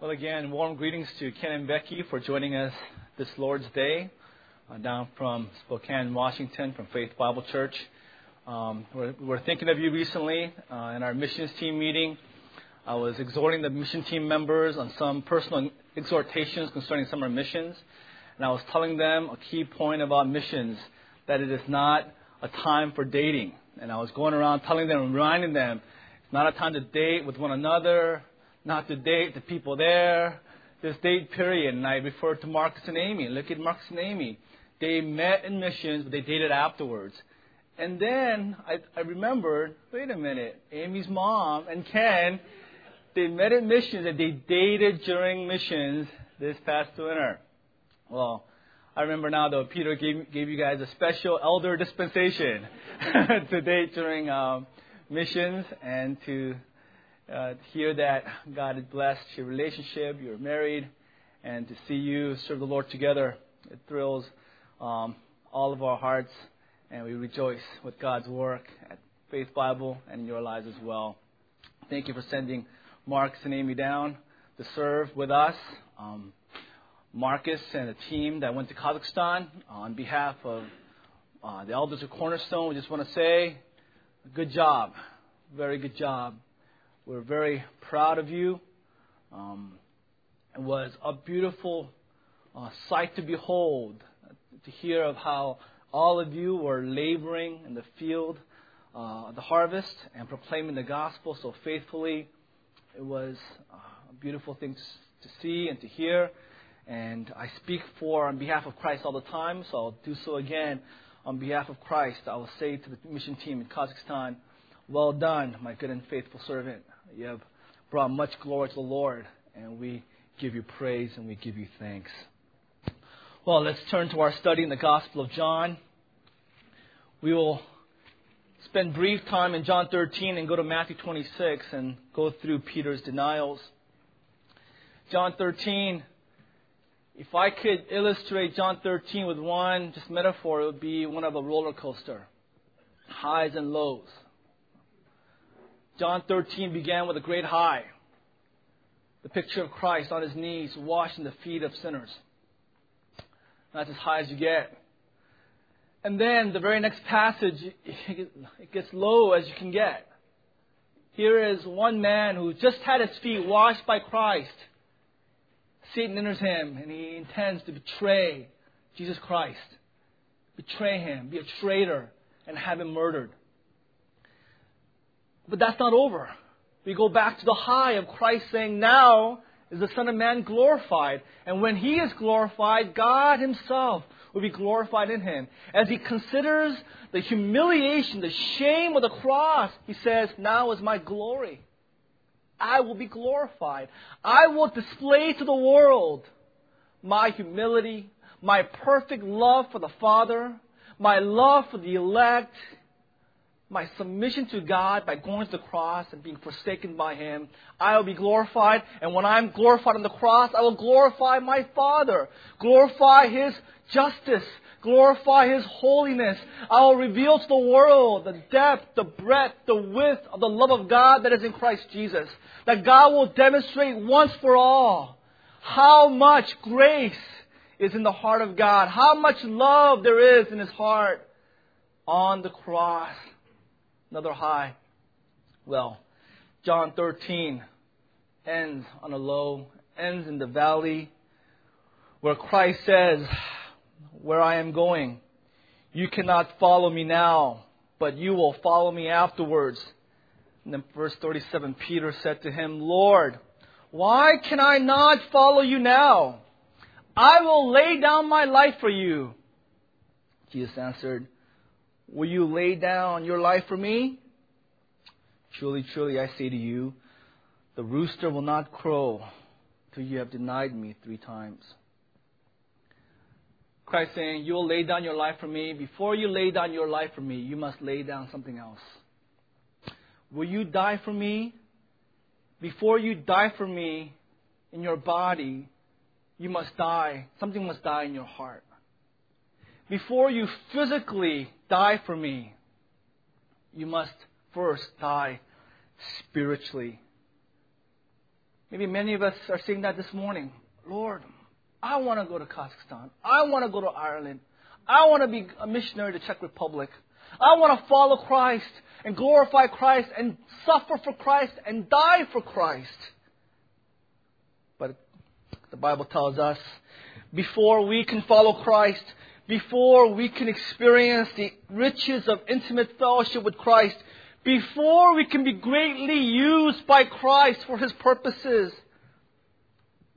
Well, again, warm greetings to Ken and Becky for joining us this Lord's Day uh, down from Spokane, Washington, from Faith Bible Church. Um, we're, we're, thinking of you recently uh, in our missions team meeting. I was exhorting the mission team members on some personal exhortations concerning summer missions, and I was telling them a key point about missions that it is not a time for dating. And I was going around telling them, reminding them, it's not a time to date with one another, not to date the people there, this date period. And I referred to Marcus and Amy. Look at Marcus and Amy. They met in missions, but they dated afterwards. And then I, I remembered, wait a minute, Amy's mom and Ken, they met in missions and they dated during missions this past winter. Well, I remember now though, Peter gave, gave you guys a special elder dispensation to date during um, missions and to uh, hear that God has blessed your relationship, you're married, and to see you serve the Lord together. It thrills um, all of our hearts, and we rejoice with God's work at Faith Bible and in your lives as well. Thank you for sending Marcus and Amy down to serve with us. Um, Marcus and the team that went to Kazakhstan, on behalf of uh, the elders of Cornerstone, we just want to say, good job. Very good job. We're very proud of you. Um, it was a beautiful uh, sight to behold, to hear of how all of you were laboring in the field, uh, the harvest, and proclaiming the gospel so faithfully. It was uh, a beautiful thing to, to see and to hear. And I speak for on behalf of Christ all the time, so I'll do so again on behalf of Christ. I will say to the mission team in Kazakhstan, Well done, my good and faithful servant. You have brought much glory to the Lord, and we give you praise and we give you thanks. Well, let's turn to our study in the Gospel of John. We will spend brief time in John 13 and go to Matthew 26 and go through Peter's denials. John 13, if I could illustrate John 13 with one just metaphor, it would be one of a roller coaster. Highs and lows. John 13 began with a great high. The picture of Christ on his knees, washing the feet of sinners. That's as high as you get. And then the very next passage, it gets low as you can get. Here is one man who just had his feet washed by Christ. Satan enters him and he intends to betray Jesus Christ, betray him, be a traitor, and have him murdered. But that's not over. We go back to the high of Christ saying, Now is the Son of Man glorified. And when he is glorified, God himself will be glorified in him. As he considers the humiliation, the shame of the cross, he says, Now is my glory. I will be glorified. I will display to the world my humility, my perfect love for the Father, my love for the elect, my submission to God by going to the cross and being forsaken by Him, I will be glorified. And when I'm glorified on the cross, I will glorify my Father, glorify His justice, glorify His holiness. I will reveal to the world the depth, the breadth, the width of the love of God that is in Christ Jesus. That God will demonstrate once for all how much grace is in the heart of God, how much love there is in His heart on the cross another high. Well, John 13 ends on a low, ends in the valley where Christ says, Where I am going, you cannot follow me now, but you will follow me afterwards. And then verse 37, Peter said to him, Lord, why can I not follow you now? I will lay down my life for you. Jesus answered, Will you lay down your life for me? Truly, truly, I say to you, the rooster will not crow till you have denied me three times. Christ saying, You will lay down your life for me. Before you lay down your life for me, you must lay down something else. Will you die for me? Before you die for me in your body, you must die. Something must die in your heart before you physically die for me, you must first die spiritually. Maybe many of us are saying that this morning. Lord, I want to go to Kazakhstan. I want to go to Ireland. I want to be a missionary to Czech Republic. I want to follow Christ and glorify Christ and suffer for Christ and die for Christ. But the Bible tells us before we can follow Christ, before we can experience the riches of intimate fellowship with Christ, before we can be greatly used by Christ for His purposes,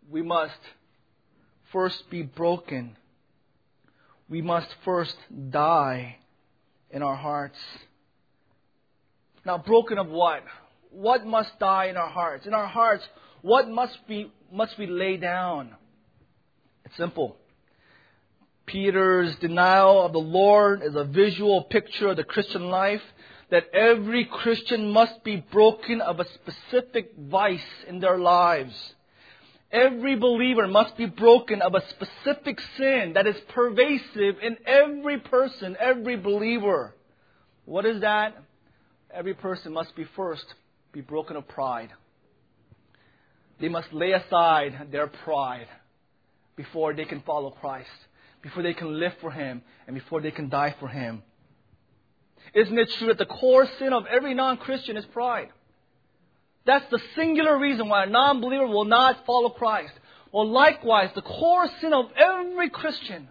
we must first be broken. We must first die in our hearts. Now, broken of what? What must die in our hearts? In our hearts, what must be must we lay down? It's simple. Peter's denial of the Lord is a visual picture of the Christian life that every Christian must be broken of a specific vice in their lives. Every believer must be broken of a specific sin that is pervasive in every person, every believer. What is that? Every person must be first be broken of pride. They must lay aside their pride before they can follow Christ, before they can live for Him, and before they can die for Him. Isn't it true that the core sin of every non Christian is pride? That's the singular reason why a non believer will not follow Christ. Well, likewise, the core sin of every Christian,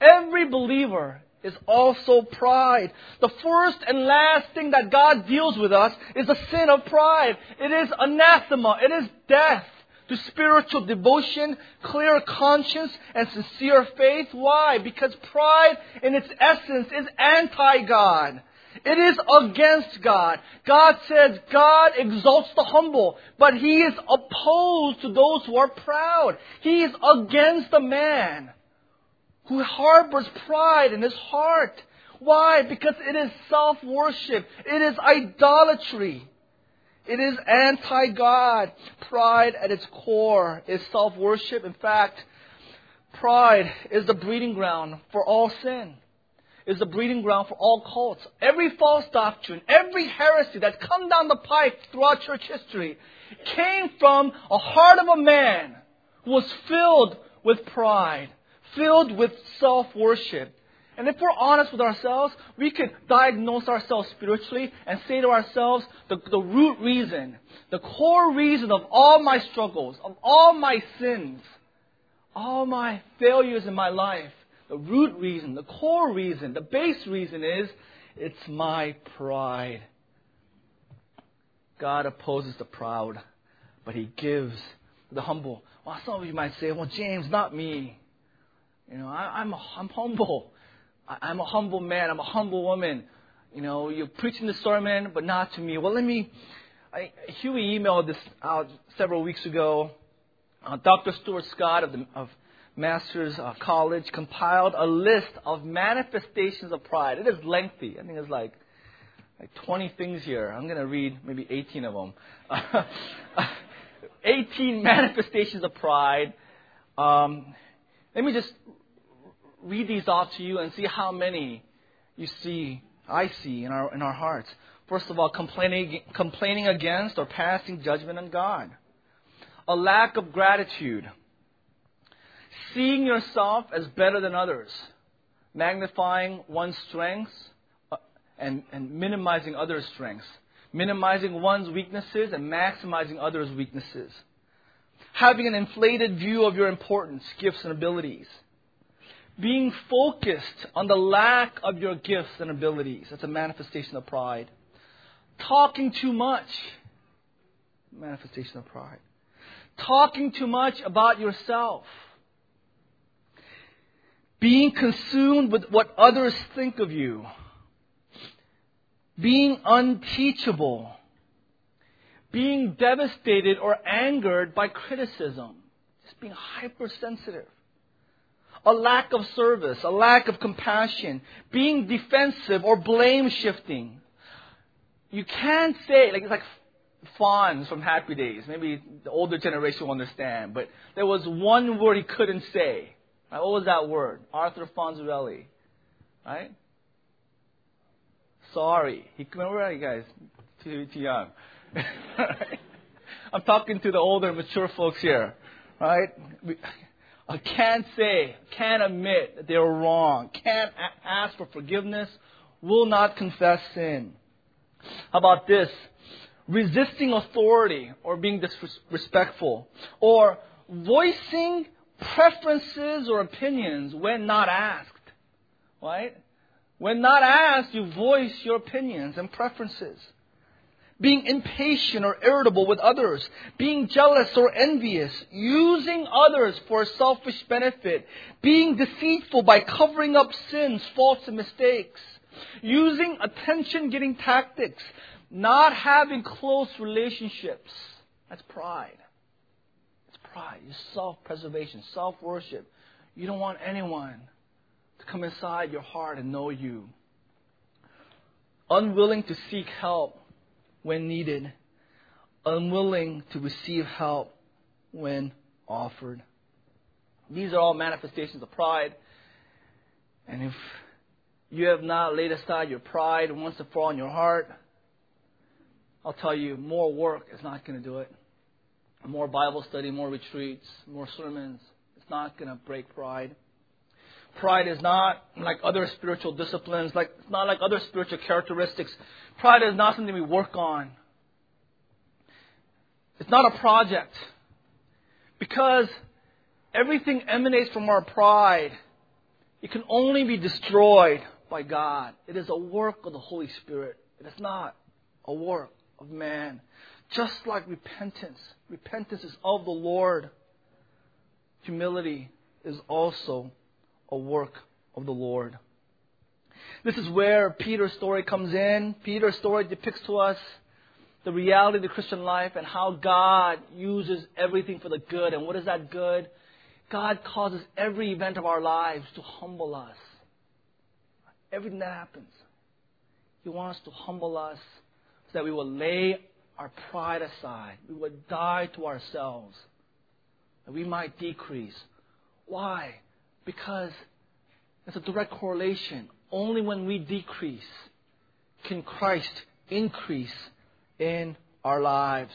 every believer, is also pride. The first and last thing that God deals with us is the sin of pride. It is anathema. It is death to spiritual devotion, clear conscience, and sincere faith. Why? Because pride in its essence is anti-God. It is against God. God says God exalts the humble, but He is opposed to those who are proud. He is against the man who harbors pride in his heart. Why? Because it is self-worship. It is idolatry. It is anti-God. Pride at its core is self-worship. In fact, pride is the breeding ground for all sin. Is the breeding ground for all cults. Every false doctrine, every heresy that's come down the pike throughout church history came from a heart of a man who was filled with pride, filled with self-worship. And if we're honest with ourselves, we could diagnose ourselves spiritually and say to ourselves the, the root reason, the core reason of all my struggles, of all my sins, all my failures in my life, the root reason, the core reason, the base reason is it's my pride. God opposes the proud, but He gives the humble. Well, some of you might say, well, James, not me. You know, I, I'm, I'm humble. I, am a humble man. I'm a humble woman. You know, you're preaching the sermon, but not to me. Well, let me. I, Huey emailed this out several weeks ago. Uh, Dr. Stuart Scott of, the, of Masters uh, College compiled a list of manifestations of pride. It is lengthy. I think it's like like 20 things here. I'm going to read maybe 18 of them. 18 manifestations of pride. Um, let me just read these off to you and see how many you see, I see in our, in our hearts. First of all, complaining, complaining against or passing judgment on God. A lack of gratitude. Seeing yourself as better than others. Magnifying one's strengths uh, and, and minimizing others' strengths. Minimizing one's weaknesses and maximizing others' weaknesses. Having an inflated view of your importance, gifts, and abilities being focused on the lack of your gifts and abilities. That's a manifestation of pride. Talking too much. Manifestation of pride. Talking too much about yourself. Being consumed with what others think of you. Being unteachable. Being devastated or angered by criticism. Just being hypersensitive a lack of service, a lack of compassion, being defensive or blame shifting. You can't say, like, it's like Fonz from Happy Days. Maybe the older generation will understand, but there was one word he couldn't say. Right? What was that word? Arthur Fonzarelli. Right? Sorry. He, remember, you guys? Too, too young. I'm talking to the older, mature folks here, right? We, I can't say, can't admit that they were wrong, can't ask for forgiveness, will not confess sin. How about this? Resisting authority or being disrespectful or voicing preferences or opinions when not asked. Right? When not asked, you voice your opinions and preferences. Being impatient or irritable with others, being jealous or envious, using others for selfish benefit, being deceitful by covering up sins, faults, and mistakes, using attention getting tactics, not having close relationships. That's pride. It's pride. It's self preservation, self worship. You don't want anyone to come inside your heart and know you. Unwilling to seek help when needed, unwilling to receive help when offered. These are all manifestations of pride. And if you have not laid aside your pride and wants to fall in your heart, I'll tell you, more work is not going to do it. More Bible study, more retreats, more sermons. It's not going to break pride. Pride is not like other spiritual disciplines, like it's not like other spiritual characteristics. Pride is not something we work on. It's not a project. Because everything emanates from our pride. It can only be destroyed by God. It is a work of the Holy Spirit. It is not a work of man. Just like repentance. Repentance is of the Lord. Humility is also a work of the Lord. This is where Peter's story comes in. Peter's story depicts to us the reality of the Christian life and how God uses everything for the good. And what is that good? God causes every event of our lives to humble us. Everything that happens. He wants to humble us so that we will lay our pride aside. We will die to ourselves. That we might decrease. Why? Because it's a direct correlation. Only when we decrease can Christ increase in our lives.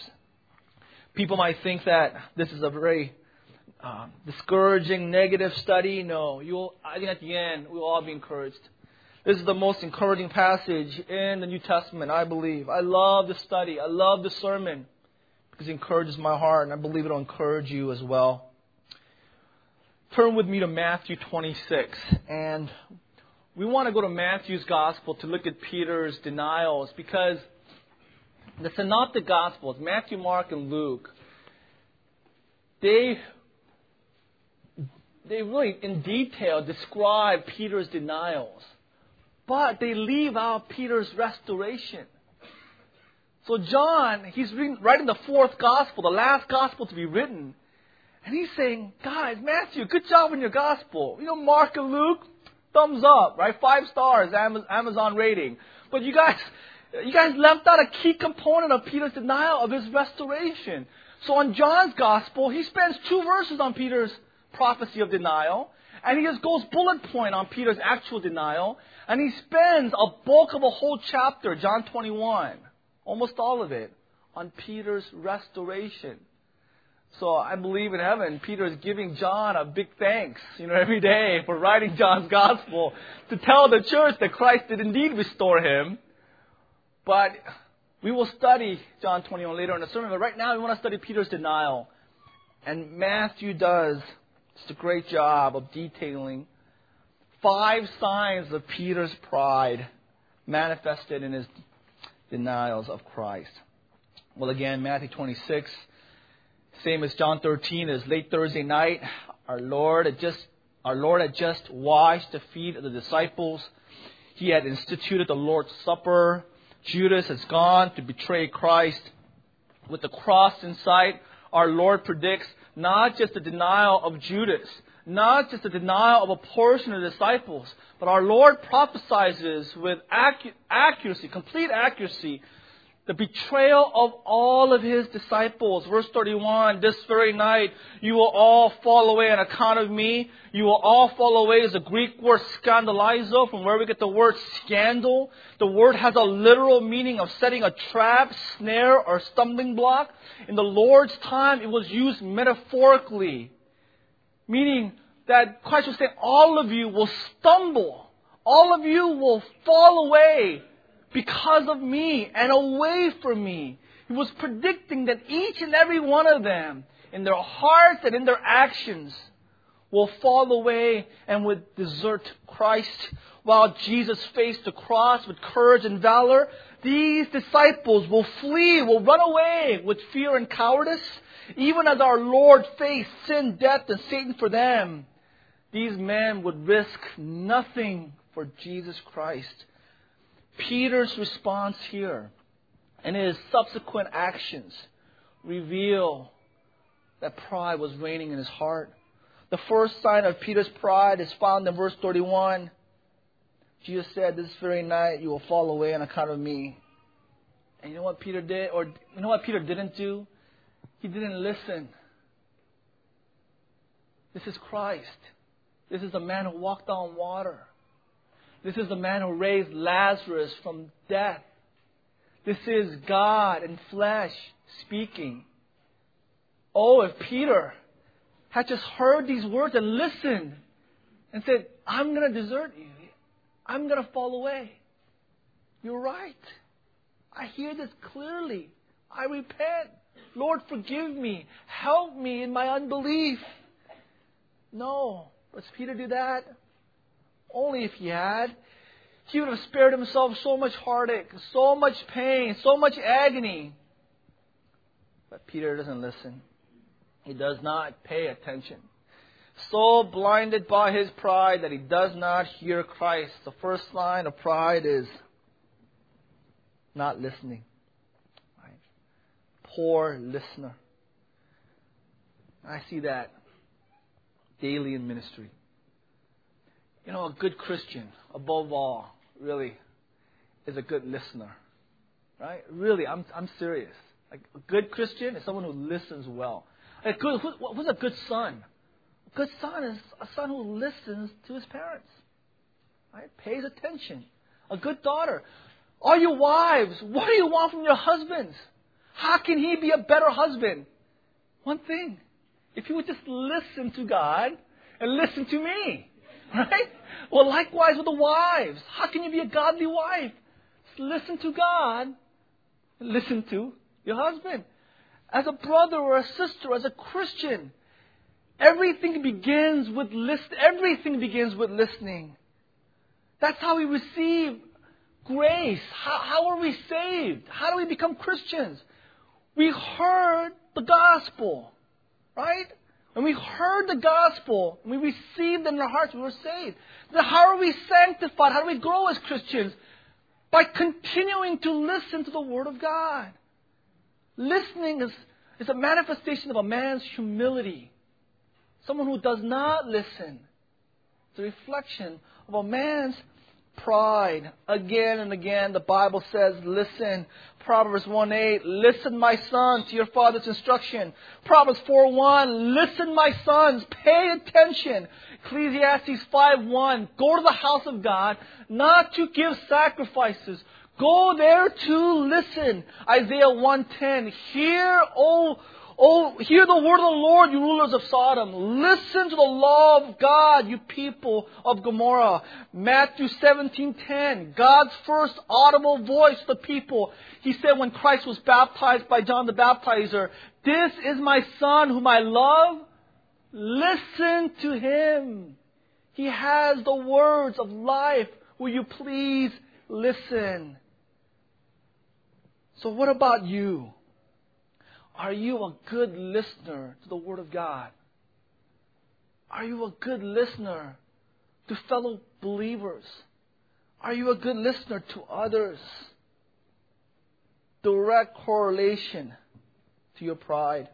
People might think that this is a very uh, discouraging, negative study. No, you'll. I think at the end we'll all be encouraged. This is the most encouraging passage in the New Testament, I believe. I love the study. I love the sermon because it encourages my heart, and I believe it'll encourage you as well. Turn with me to Matthew 26. And we want to go to Matthew's gospel to look at Peter's denials because the synoptic gospels, Matthew, Mark, and Luke, they they really in detail describe Peter's denials. But they leave out Peter's restoration. So John, he's writing the fourth gospel, the last gospel to be written. And he's saying, guys, Matthew, good job in your gospel. You know, Mark and Luke, thumbs up, right? Five stars, Amazon rating. But you guys, you guys left out a key component of Peter's denial of his restoration. So on John's gospel, he spends two verses on Peter's prophecy of denial, and he just goes bullet point on Peter's actual denial, and he spends a bulk of a whole chapter, John 21, almost all of it, on Peter's restoration. So I believe in heaven, Peter is giving John a big thanks, you know, every day for writing John's gospel to tell the church that Christ did indeed restore him. But we will study John 21 later in the sermon. But right now, we want to study Peter's denial. And Matthew does just a great job of detailing five signs of Peter's pride manifested in his denials of Christ. Well, again, Matthew 26, same as John 13, is late Thursday night. Our Lord had just our Lord had just washed the feet of the disciples. He had instituted the Lord's Supper. Judas has gone to betray Christ. With the cross in sight, our Lord predicts not just the denial of Judas, not just the denial of a portion of the disciples, but our Lord prophesies with accuracy, complete accuracy, the betrayal of all of his disciples. Verse 31, this very night you will all fall away on account of me. You will all fall away is the Greek word scandalizo, from where we get the word scandal. The word has a literal meaning of setting a trap, snare, or stumbling block. In the Lord's time, it was used metaphorically, meaning that Christ was saying, all of you will stumble. All of you will fall away because of me and away from me. He was predicting that each and every one of them, in their hearts and in their actions, will fall away and would desert Christ. While Jesus faced the cross with courage and valor, these disciples will flee, will run away with fear and cowardice, even as our Lord faced sin, death, and Satan for them. These men would risk nothing for Jesus Christ. Peter's response here and his subsequent actions reveal that pride was reigning in his heart. The first sign of Peter's pride is found in verse 31. Jesus said, This very night you will fall away on account of me. And you know what Peter did? Or you know what Peter didn't do? He didn't listen. This is Christ. This is the man who walked on water. This is the man who raised Lazarus from death. This is God in flesh speaking. Oh, if Peter had just heard these words and listened and said, I'm going to desert you, I'm going to fall away. You're right. I hear this clearly. I repent. Lord, forgive me. Help me in my unbelief. No. Does Peter do that? Only if he had. He would have spared himself so much heartache, so much pain, so much agony. But Peter doesn't listen. He does not pay attention. So blinded by his pride that he does not hear Christ. The first line of pride is not listening. Poor listener. I see that daily in ministry. You know, a good Christian, above all, really, is a good listener. Right? Really, I'm, I'm serious. Like, a good Christian is someone who listens well. A good, who, who's a good son? A good son is a son who listens to his parents. Right? Pays attention. A good daughter. All you wives, what do you want from your husbands? How can he be a better husband? One thing. If you would just listen to God and listen to me. Right? Well, likewise with the wives. How can you be a godly wife? Listen to God. Listen to your husband. As a brother or a sister, as a Christian, everything begins with list. Everything begins with listening. That's how we receive grace. How, how are we saved? How do we become Christians? We heard the gospel, right? When we heard the gospel, and we received in our hearts, we were saved. Then how are we sanctified? How do we grow as Christians? By continuing to listen to the Word of God. Listening is, is a manifestation of a man's humility. Someone who does not listen. It's a reflection of a man's pride. Again and again, the Bible says, listen. Proverbs 1 8, listen, my son, to your father's instruction. Proverbs 4 1, listen, my sons, pay attention. Ecclesiastes 5 1, go to the house of God, not to give sacrifices. Go there to listen. Isaiah 110, hear, O Oh, hear the word of the Lord, you rulers of Sodom. Listen to the law of God, you people of Gomorrah. Matthew 17:10. God's first audible voice to the people. He said when Christ was baptized by John the Baptizer, "This is my son whom I love. Listen to him. He has the words of life. Will you please listen?" So what about you? Are you a good listener to the Word of God? Are you a good listener to fellow believers? Are you a good listener to others? Direct correlation to your pride.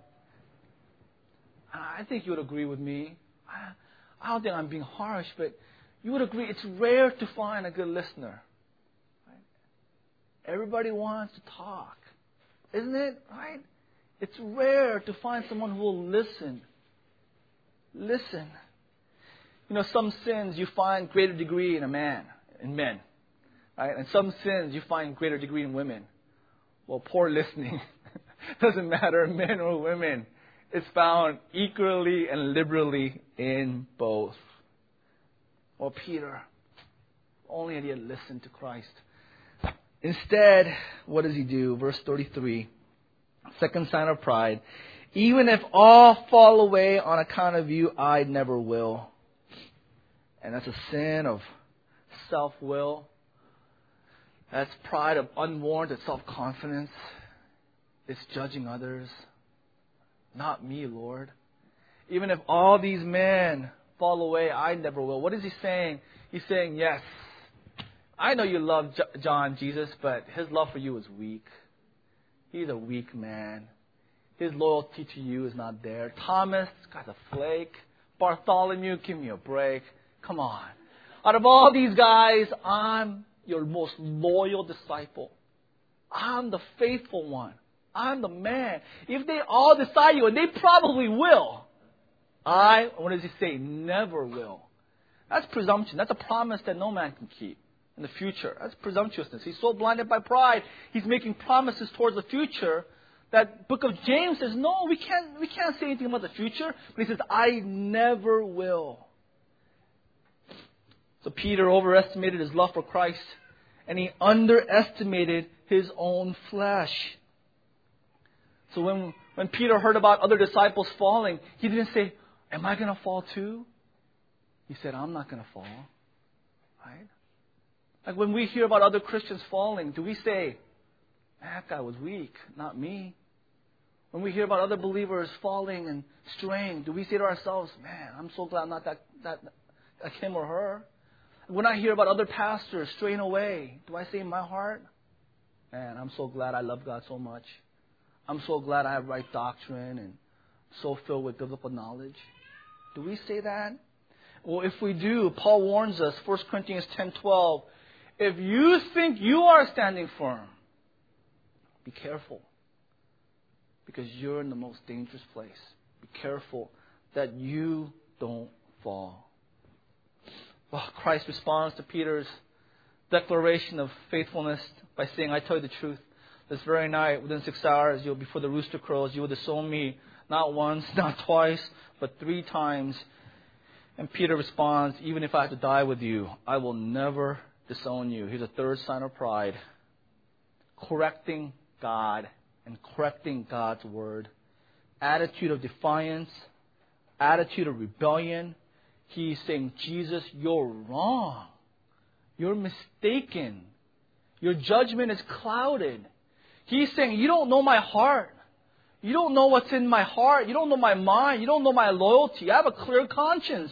I think you would agree with me. I don't think I'm being harsh, but you would agree it's rare to find a good listener. Everybody wants to talk. isn't it? Right? It's rare to find someone who will listen. Listen. You know, some sins you find greater degree in a man, in men. Right? And some sins you find greater degree in women. Well, poor listening. Doesn't matter, men or women. It's found equally and liberally in both. Well, Peter, only had he listened to Christ. Instead, what does he do? Verse 33, second sign of pride. Even if all fall away on account of you, I never will. And that's a sin of self will. That's pride of unwarranted self confidence. It's judging others. Not me, Lord. Even if all these men fall away, I never will. What is he saying? He's saying, Yes, I know you love John, Jesus, but his love for you is weak. He's a weak man. His loyalty to you is not there. Thomas, got a flake. Bartholomew, give me a break. Come on. Out of all these guys, I'm your most loyal disciple. I'm the faithful one. I'm the man. If they all decide you, and they probably will, I, what does he say? Never will. That's presumption. That's a promise that no man can keep in the future. That's presumptuousness. He's so blinded by pride, he's making promises towards the future that book of James says, no, we can't, we can't say anything about the future. But he says, I never will. So Peter overestimated his love for Christ and he underestimated his own flesh. So when, when Peter heard about other disciples falling, he didn't say, Am I going to fall too? He said, I'm not going to fall. Right? Like when we hear about other Christians falling, do we say, that guy was weak, not me? When we hear about other believers falling and straying, do we say to ourselves, man, I'm so glad I'm not that, that, like him or her? When I hear about other pastors straying away, do I say in my heart, man, I'm so glad I love God so much. I'm so glad I have right doctrine and so filled with biblical knowledge. Do we say that? Well, if we do, Paul warns us, 1 Corinthians 10:12, if you think you are standing firm, be careful. Because you're in the most dangerous place. Be careful that you don't fall. Well, Christ responds to Peter's declaration of faithfulness by saying, I tell you the truth. This very night, within six hours, you'll before the rooster crows, you will disown me not once, not twice, but three times. And Peter responds, Even if I have to die with you, I will never disown you. Here's a third sign of pride correcting God and correcting God's word. Attitude of defiance, attitude of rebellion. He's saying, Jesus, you're wrong. You're mistaken. Your judgment is clouded. He's saying, You don't know my heart. You don't know what's in my heart. You don't know my mind. You don't know my loyalty. I have a clear conscience.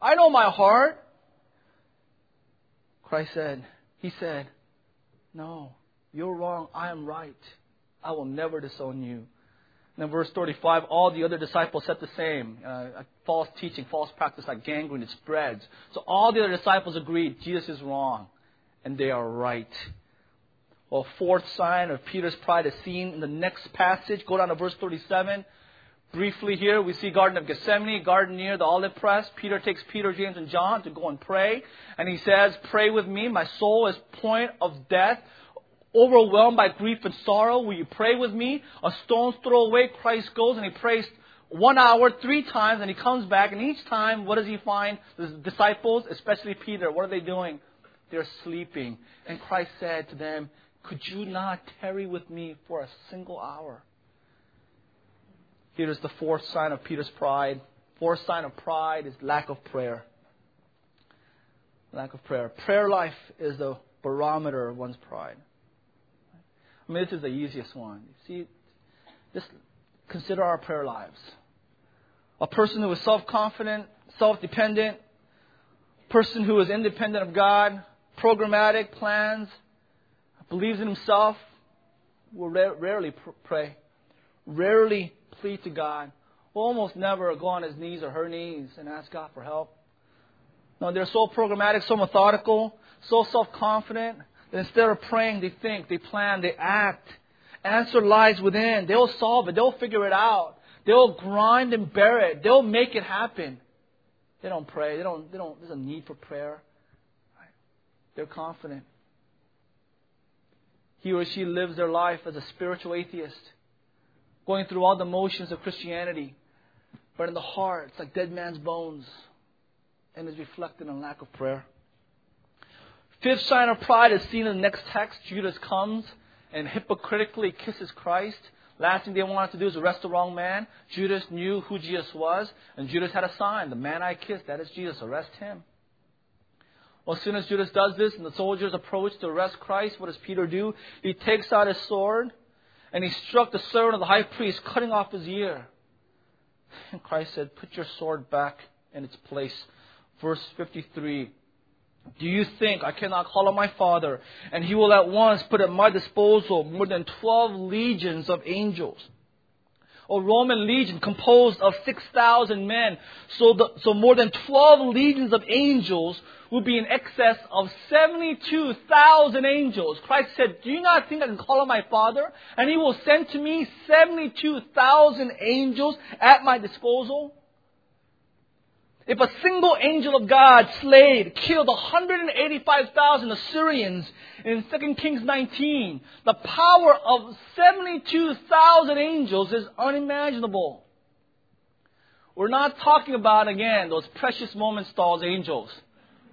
I know my heart. Christ said, He said, No, you're wrong. I am right. I will never disown you. And in verse 35, all the other disciples said the same. Uh, false teaching, false practice like gangrene, it spreads. So all the other disciples agreed Jesus is wrong, and they are right. Well, fourth sign of Peter's pride is seen in the next passage. Go down to verse 37. Briefly here, we see Garden of Gethsemane, garden near the olive press. Peter takes Peter, James, and John to go and pray. And he says, Pray with me. My soul is point of death. Overwhelmed by grief and sorrow, will you pray with me? A stone's throw away, Christ goes and he prays one hour, three times, and he comes back. And each time, what does he find? The disciples, especially Peter, what are they doing? They're sleeping. And Christ said to them, Could you not tarry with me for a single hour? Here is the fourth sign of Peter's pride. Fourth sign of pride is lack of prayer. Lack of prayer. Prayer life is the barometer of one's pride. I mean, this is the easiest one. You See, just consider our prayer lives. A person who is self confident, self dependent, person who is independent of God, programmatic, plans, believes in himself, will rarely pray, rarely plead to God, will almost never go on his knees or her knees and ask God for help. No, they're so programmatic, so methodical, so self confident that instead of praying, they think, they plan, they act. answer lies within. They'll solve it. They'll figure it out. They'll grind and bear it. They'll make it happen. They don't pray. They don't, they don't, there's a need for prayer. They're confident. He or she lives their life as a spiritual atheist, going through all the motions of Christianity, but in the heart, it's like dead man's bones, and is reflected in lack of prayer. Fifth sign of pride is seen in the next text. Judas comes and hypocritically kisses Christ. Last thing they wanted to do is arrest the wrong man. Judas knew who Jesus was, and Judas had a sign. The man I kissed, that is Jesus. Arrest him. Well, as soon as Judas does this and the soldiers approach to arrest Christ, what does Peter do? He takes out his sword and he struck the servant of the high priest, cutting off his ear. And Christ said, Put your sword back in its place. Verse 53. Do you think I cannot call on my Father, and he will at once put at my disposal more than 12 legions of angels? A Roman legion composed of 6,000 men. So, the, so more than 12 legions of angels would be in excess of 72,000 angels. Christ said, Do you not think I can call on my Father? And he will send to me 72,000 angels at my disposal? If a single angel of God slayed, killed 185,000 Assyrians in 2 Kings 19, the power of 72,000 angels is unimaginable. We're not talking about, again, those Precious Moments dolls angels,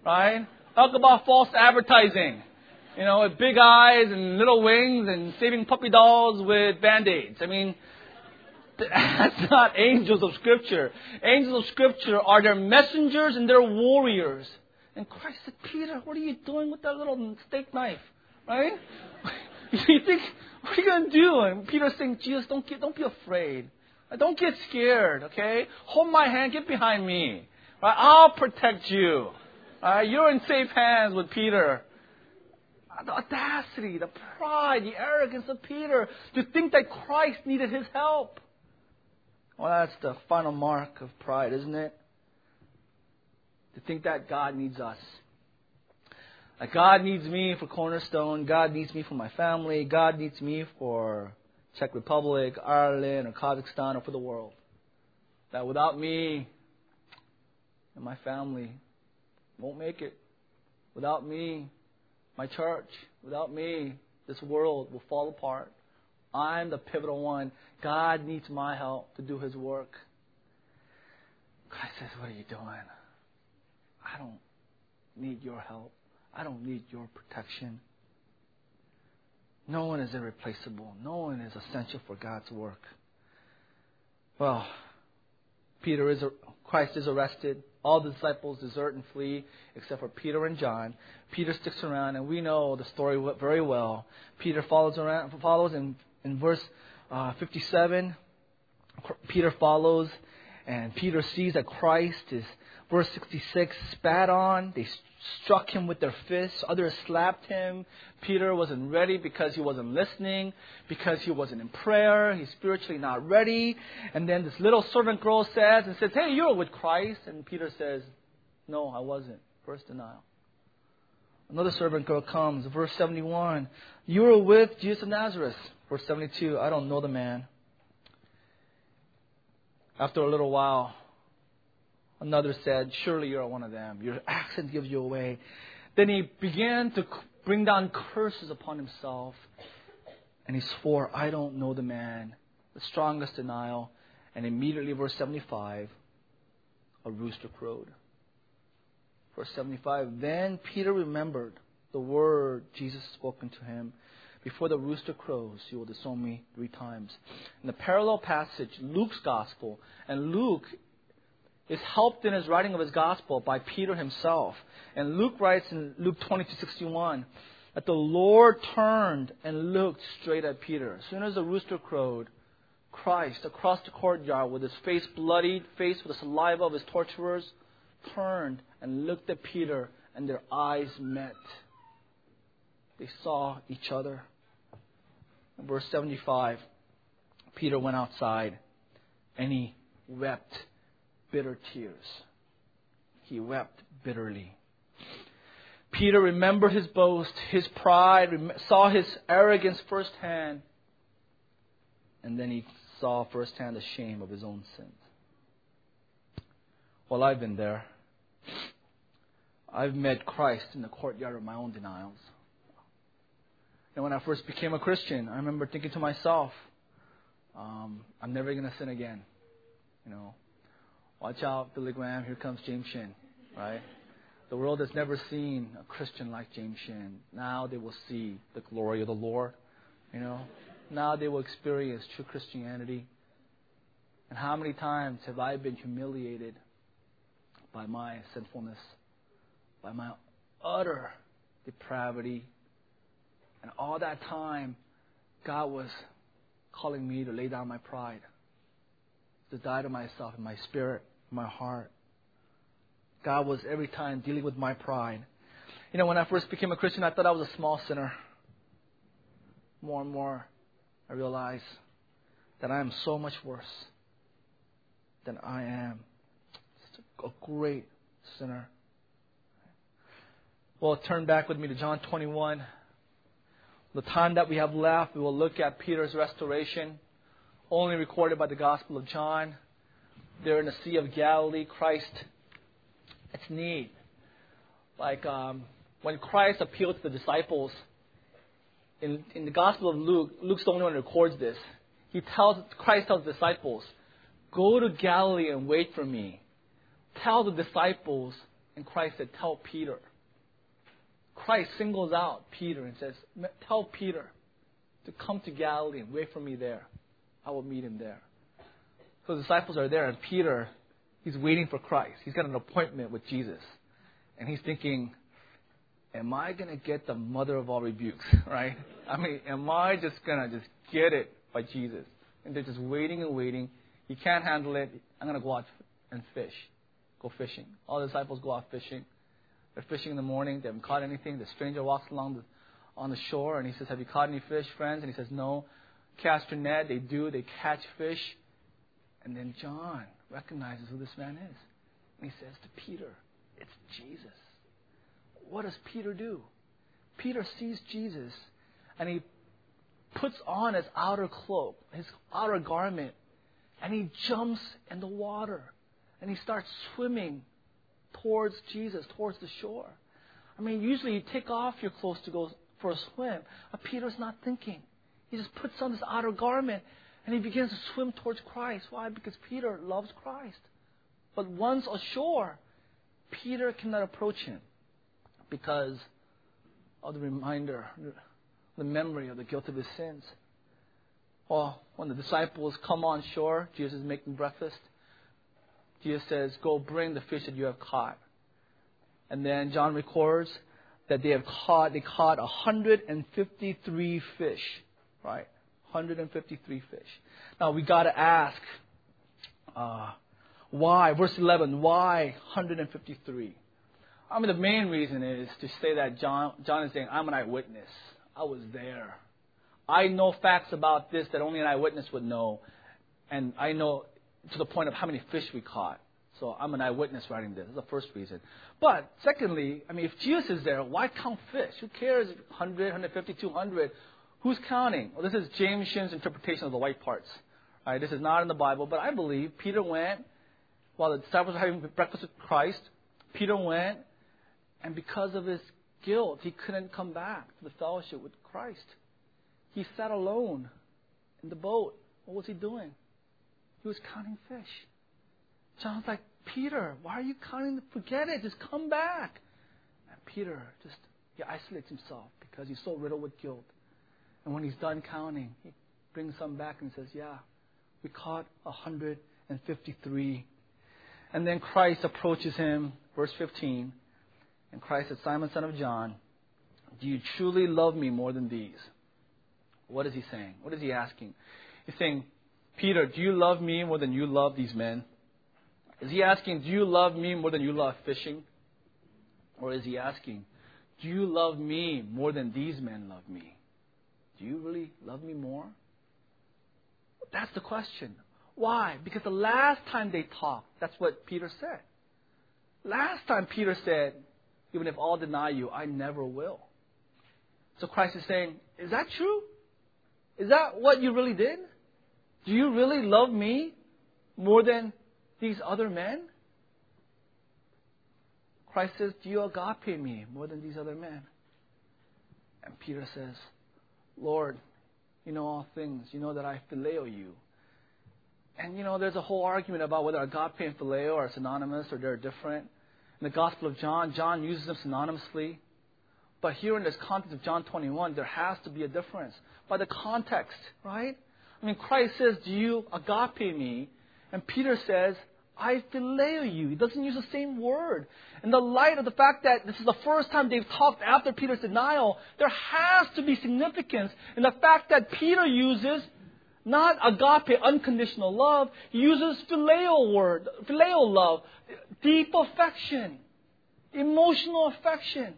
right? Talk about false advertising. You know, with big eyes and little wings and saving puppy dolls with band-aids. I mean, that's not angels of Scripture. Angels of Scripture are their messengers and their warriors. And Christ said, Peter, what are you doing with that little steak knife? Right? you think, what are you going to do? And Peter's saying, Jesus, don't, get, don't be afraid. Don't get scared, okay? Hold my hand, get behind me. Right? I'll protect you. Right? You're in safe hands with Peter. The audacity, the pride, the arrogance of Peter to think that Christ needed his help. Well, that's the final mark of pride, isn't it? To think that God needs us. Like God needs me for Cornerstone, God needs me for my family, God needs me for Czech Republic, Ireland, or Kazakhstan, or for the world. That without me and my family won't make it. Without me, my church, without me, this world will fall apart. I'm the pivotal one. God needs my help to do His work. Christ says, What are you doing? I don't need your help. I don't need your protection. No one is irreplaceable. No one is essential for God's work. Well, Peter is Christ is arrested. All the disciples desert and flee except for Peter and John. Peter sticks around, and we know the story very well. Peter follows around, follows and in verse uh, 57, Peter follows, and Peter sees that Christ is, verse 66, spat on. They struck him with their fists. Others slapped him. Peter wasn't ready because he wasn't listening, because he wasn't in prayer. He's spiritually not ready. And then this little servant girl says and says, Hey, you're with Christ. And Peter says, No, I wasn't. First denial. Another servant girl comes, verse 71. You were with Jesus of Nazareth. Verse 72, I don't know the man. After a little while, another said, Surely you're one of them. Your accent gives you away. Then he began to bring down curses upon himself. And he swore, I don't know the man. The strongest denial. And immediately, verse 75, a rooster crowed. Verse 75, then Peter remembered the word Jesus spoken to him before the rooster crows, you will disown me three times. In the parallel passage, Luke's gospel, and Luke is helped in his writing of his gospel by Peter himself. And Luke writes in Luke 22:61 that the Lord turned and looked straight at Peter. As soon as the rooster crowed, Christ, across the courtyard with his face bloodied, face with the saliva of his torturers, turned and looked at Peter, and their eyes met. They saw each other. In verse 75, Peter went outside and he wept bitter tears. He wept bitterly. Peter remembered his boast, his pride, saw his arrogance firsthand, and then he saw firsthand the shame of his own sins. Well, I've been there. I've met Christ in the courtyard of my own denials. And when I first became a Christian, I remember thinking to myself, um, I'm never going to sin again. You know, watch out, Billy Graham, here comes James Shin, right? The world has never seen a Christian like James Shin. Now they will see the glory of the Lord, you know. Now they will experience true Christianity. And how many times have I been humiliated by my sinfulness, by my utter depravity. And all that time, God was calling me to lay down my pride, to die to myself in my spirit, my heart. God was every time dealing with my pride. You know, when I first became a Christian, I thought I was a small sinner. More and more, I realize that I am so much worse than I am a great sinner. Well, turn back with me to John 21. The time that we have left, we will look at Peter's restoration, only recorded by the Gospel of John. There in the Sea of Galilee, Christ. It's neat. Like um, when Christ appealed to the disciples, in, in the Gospel of Luke, Luke's the only one who records this. He tells Christ tells the disciples, "Go to Galilee and wait for me." Tell the disciples, and Christ said, Tell Peter. Christ singles out Peter and says, Tell Peter to come to Galilee and wait for me there. I will meet him there. So the disciples are there, and Peter, he's waiting for Christ. He's got an appointment with Jesus. And he's thinking, Am I going to get the mother of all rebukes, right? I mean, am I just going to just get it by Jesus? And they're just waiting and waiting. He can't handle it. I'm going to go out and fish go fishing. All the disciples go out fishing. They're fishing in the morning. They haven't caught anything. The stranger walks along the, on the shore and he says, Have you caught any fish, friends? And he says, No. Cast your net. They do. They catch fish. And then John recognizes who this man is. And he says to Peter, It's Jesus. What does Peter do? Peter sees Jesus and he puts on his outer cloak, his outer garment, and he jumps in the water and he starts swimming towards Jesus, towards the shore. I mean, usually you take off your clothes to go for a swim, but Peter's not thinking. He just puts on this outer garment and he begins to swim towards Christ. Why? Because Peter loves Christ. But once ashore, Peter cannot approach him because of the reminder, the memory of the guilt of his sins. Well, when the disciples come on shore, Jesus is making breakfast. Jesus says, Go bring the fish that you have caught. And then John records that they have caught, they caught 153 fish, right? 153 fish. Now we got to ask, uh, why? Verse 11, why 153? I mean, the main reason is to say that John, John is saying, I'm an eyewitness. I was there. I know facts about this that only an eyewitness would know. And I know to the point of how many fish we caught. So I'm an eyewitness writing this. That's the first reason. But secondly, I mean, if Jesus is there, why count fish? Who cares? 100, 150, 200. Who's counting? Well, this is James Shin's interpretation of the white parts. Right, this is not in the Bible, but I believe Peter went while the disciples were having breakfast with Christ. Peter went, and because of his guilt, he couldn't come back to the fellowship with Christ. He sat alone in the boat. What was he doing? He was counting fish. John's like, Peter, why are you counting? Forget it. Just come back. And Peter just he isolates himself because he's so riddled with guilt. And when he's done counting, he brings some back and says, Yeah, we caught 153. And then Christ approaches him, verse 15. And Christ said, Simon, son of John, do you truly love me more than these? What is he saying? What is he asking? He's saying, Peter, do you love me more than you love these men? Is he asking, do you love me more than you love fishing? Or is he asking, do you love me more than these men love me? Do you really love me more? That's the question. Why? Because the last time they talked, that's what Peter said. Last time Peter said, even if all deny you, I never will. So Christ is saying, is that true? Is that what you really did? Do you really love me more than these other men? Christ says, Do you agape me more than these other men? And Peter says, Lord, you know all things. You know that I phileo you. And you know, there's a whole argument about whether agape and phileo are synonymous or they're different. In the Gospel of John, John uses them synonymously. But here in this context of John 21, there has to be a difference. By the context, right? I mean, Christ says, Do you agape me? And Peter says, I phileo you. He doesn't use the same word. In the light of the fact that this is the first time they've talked after Peter's denial, there has to be significance in the fact that Peter uses not agape, unconditional love. He uses phileo word, phileo love, deep affection, emotional affection.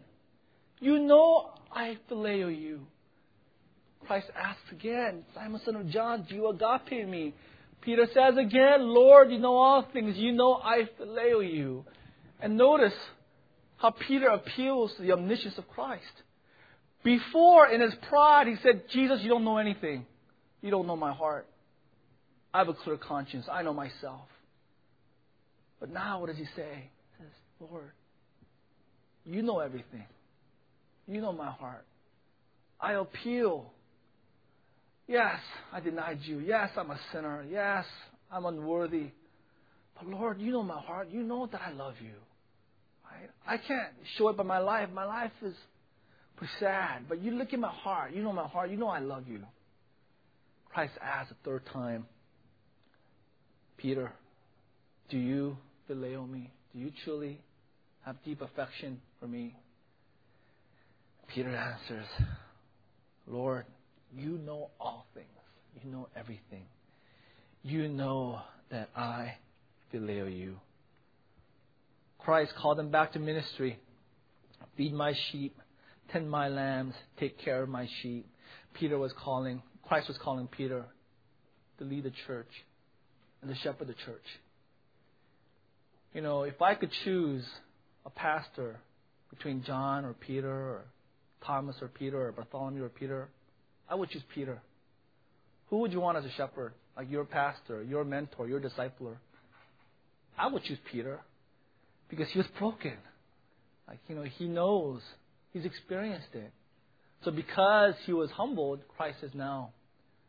You know I phileo you. Christ asks again, Simon son of John, do you agape me? Peter says again, Lord, you know all things. You know I phileo you. And notice how Peter appeals to the omniscience of Christ. Before, in his pride, he said, Jesus, you don't know anything. You don't know my heart. I have a clear conscience. I know myself. But now, what does he say? He says, Lord, you know everything. You know my heart. I appeal. Yes, I denied you. Yes, I'm a sinner. Yes, I'm unworthy. But Lord, you know my heart. You know that I love you. Right? I can't show it by my life. My life is sad. But you look at my heart. You know my heart. You know I love you. Christ asked a third time, Peter, do you phileo me? Do you truly have deep affection for me? Peter answers, Lord, you know all things. You know everything. You know that I phileo you. Christ called them back to ministry. Feed my sheep, tend my lambs, take care of my sheep. Peter was calling, Christ was calling Peter to lead the church and to shepherd the church. You know, if I could choose a pastor between John or Peter or Thomas or Peter or Bartholomew or Peter, I would choose Peter. Who would you want as a shepherd? Like your pastor, your mentor, your discipler? I would choose Peter because he was broken. Like, you know, he knows, he's experienced it. So because he was humbled, Christ says, now,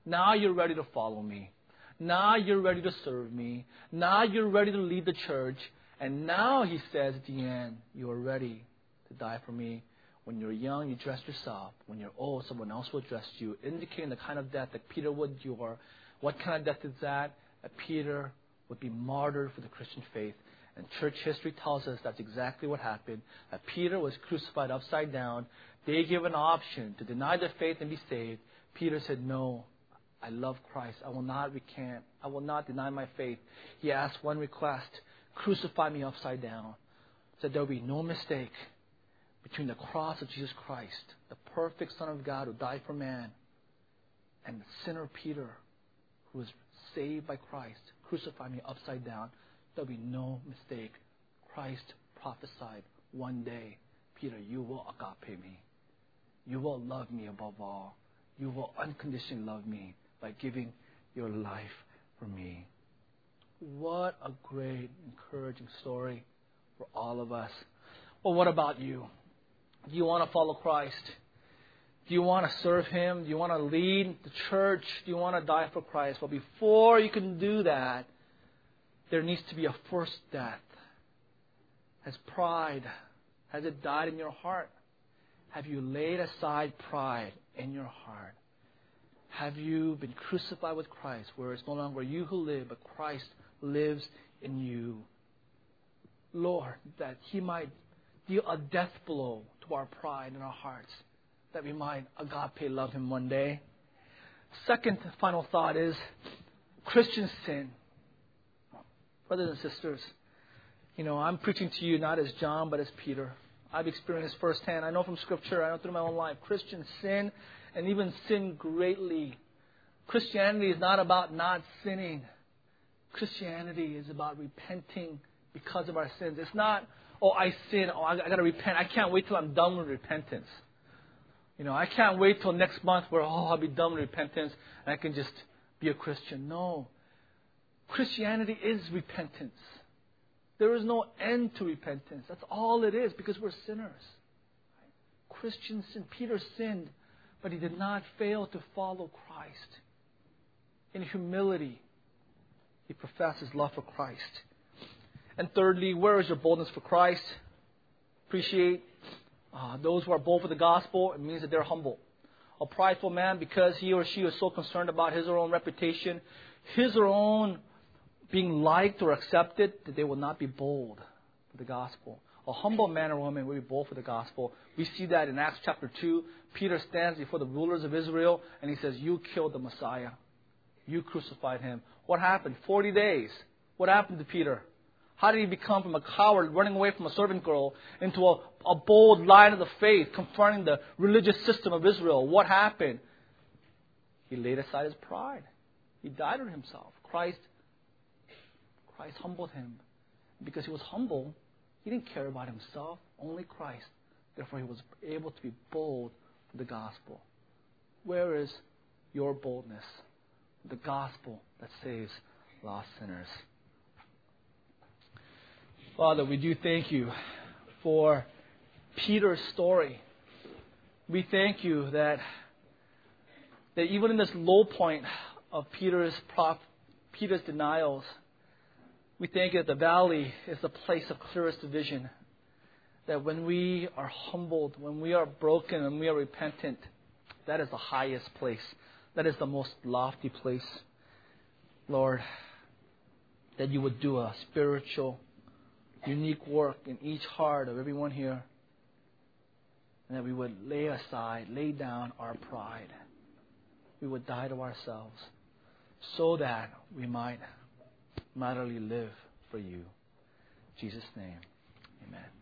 now you're ready to follow me. Now you're ready to serve me. Now you're ready to lead the church. And now, he says at the end, you are ready to die for me. When you're young, you dress yourself. When you're old, someone else will dress you, indicating the kind of death that Peter would endure. What kind of death is that? That Peter would be martyred for the Christian faith. And church history tells us that's exactly what happened. That Peter was crucified upside down. They gave an option to deny their faith and be saved. Peter said, No, I love Christ. I will not recant. I will not deny my faith. He asked one request crucify me upside down. Said there will be no mistake between the cross of Jesus Christ, the perfect Son of God who died for man, and the sinner Peter, who was saved by Christ, crucify me upside down, there'll be no mistake. Christ prophesied one day, Peter, you will agape me. You will love me above all. You will unconditionally love me by giving your life for me. What a great, encouraging story for all of us. Well, what about you? Do you want to follow Christ? Do you want to serve Him? Do you want to lead the church? Do you want to die for Christ? Well, before you can do that, there needs to be a first death. Has pride, has it died in your heart? Have you laid aside pride in your heart? Have you been crucified with Christ, where it's no longer you who live, but Christ lives in you? Lord, that He might deal a death blow our pride in our hearts, that we might agape love Him one day. Second final thought is Christian sin. Brothers and sisters, you know, I'm preaching to you not as John, but as Peter. I've experienced firsthand. I know from Scripture, I know through my own life, Christian sin and even sin greatly. Christianity is not about not sinning. Christianity is about repenting because of our sins. It's not, oh, I sin, oh, I, I got to repent. I can't wait till I'm done with repentance. You know, I can't wait till next month where, oh, I'll be done with repentance and I can just be a Christian. No. Christianity is repentance. There is no end to repentance. That's all it is because we're sinners. Christians sin. Peter sinned, but he did not fail to follow Christ. In humility, he professed his love for Christ. And thirdly, where is your boldness for Christ? Appreciate uh, those who are bold for the gospel. It means that they're humble. A prideful man, because he or she is so concerned about his or her own reputation, his or her own being liked or accepted, that they will not be bold for the gospel. A humble man or woman will be bold for the gospel. We see that in Acts chapter 2. Peter stands before the rulers of Israel and he says, You killed the Messiah. You crucified him. What happened? 40 days. What happened to Peter? How did he become from a coward running away from a servant girl into a, a bold lion of the faith confronting the religious system of Israel? What happened? He laid aside his pride. He died on himself. Christ Christ humbled him. Because he was humble, he didn't care about himself, only Christ. Therefore, he was able to be bold for the gospel. Where is your boldness? The gospel that saves lost sinners. Father, we do thank you for Peter's story. We thank you that, that even in this low point of Peter's, Peter's denials, we think that the valley is the place of clearest vision. That when we are humbled, when we are broken, and we are repentant, that is the highest place. That is the most lofty place. Lord, that you would do a spiritual, unique work in each heart of everyone here. And that we would lay aside, lay down our pride. We would die to ourselves so that we might mightily live for you. In Jesus' name, amen.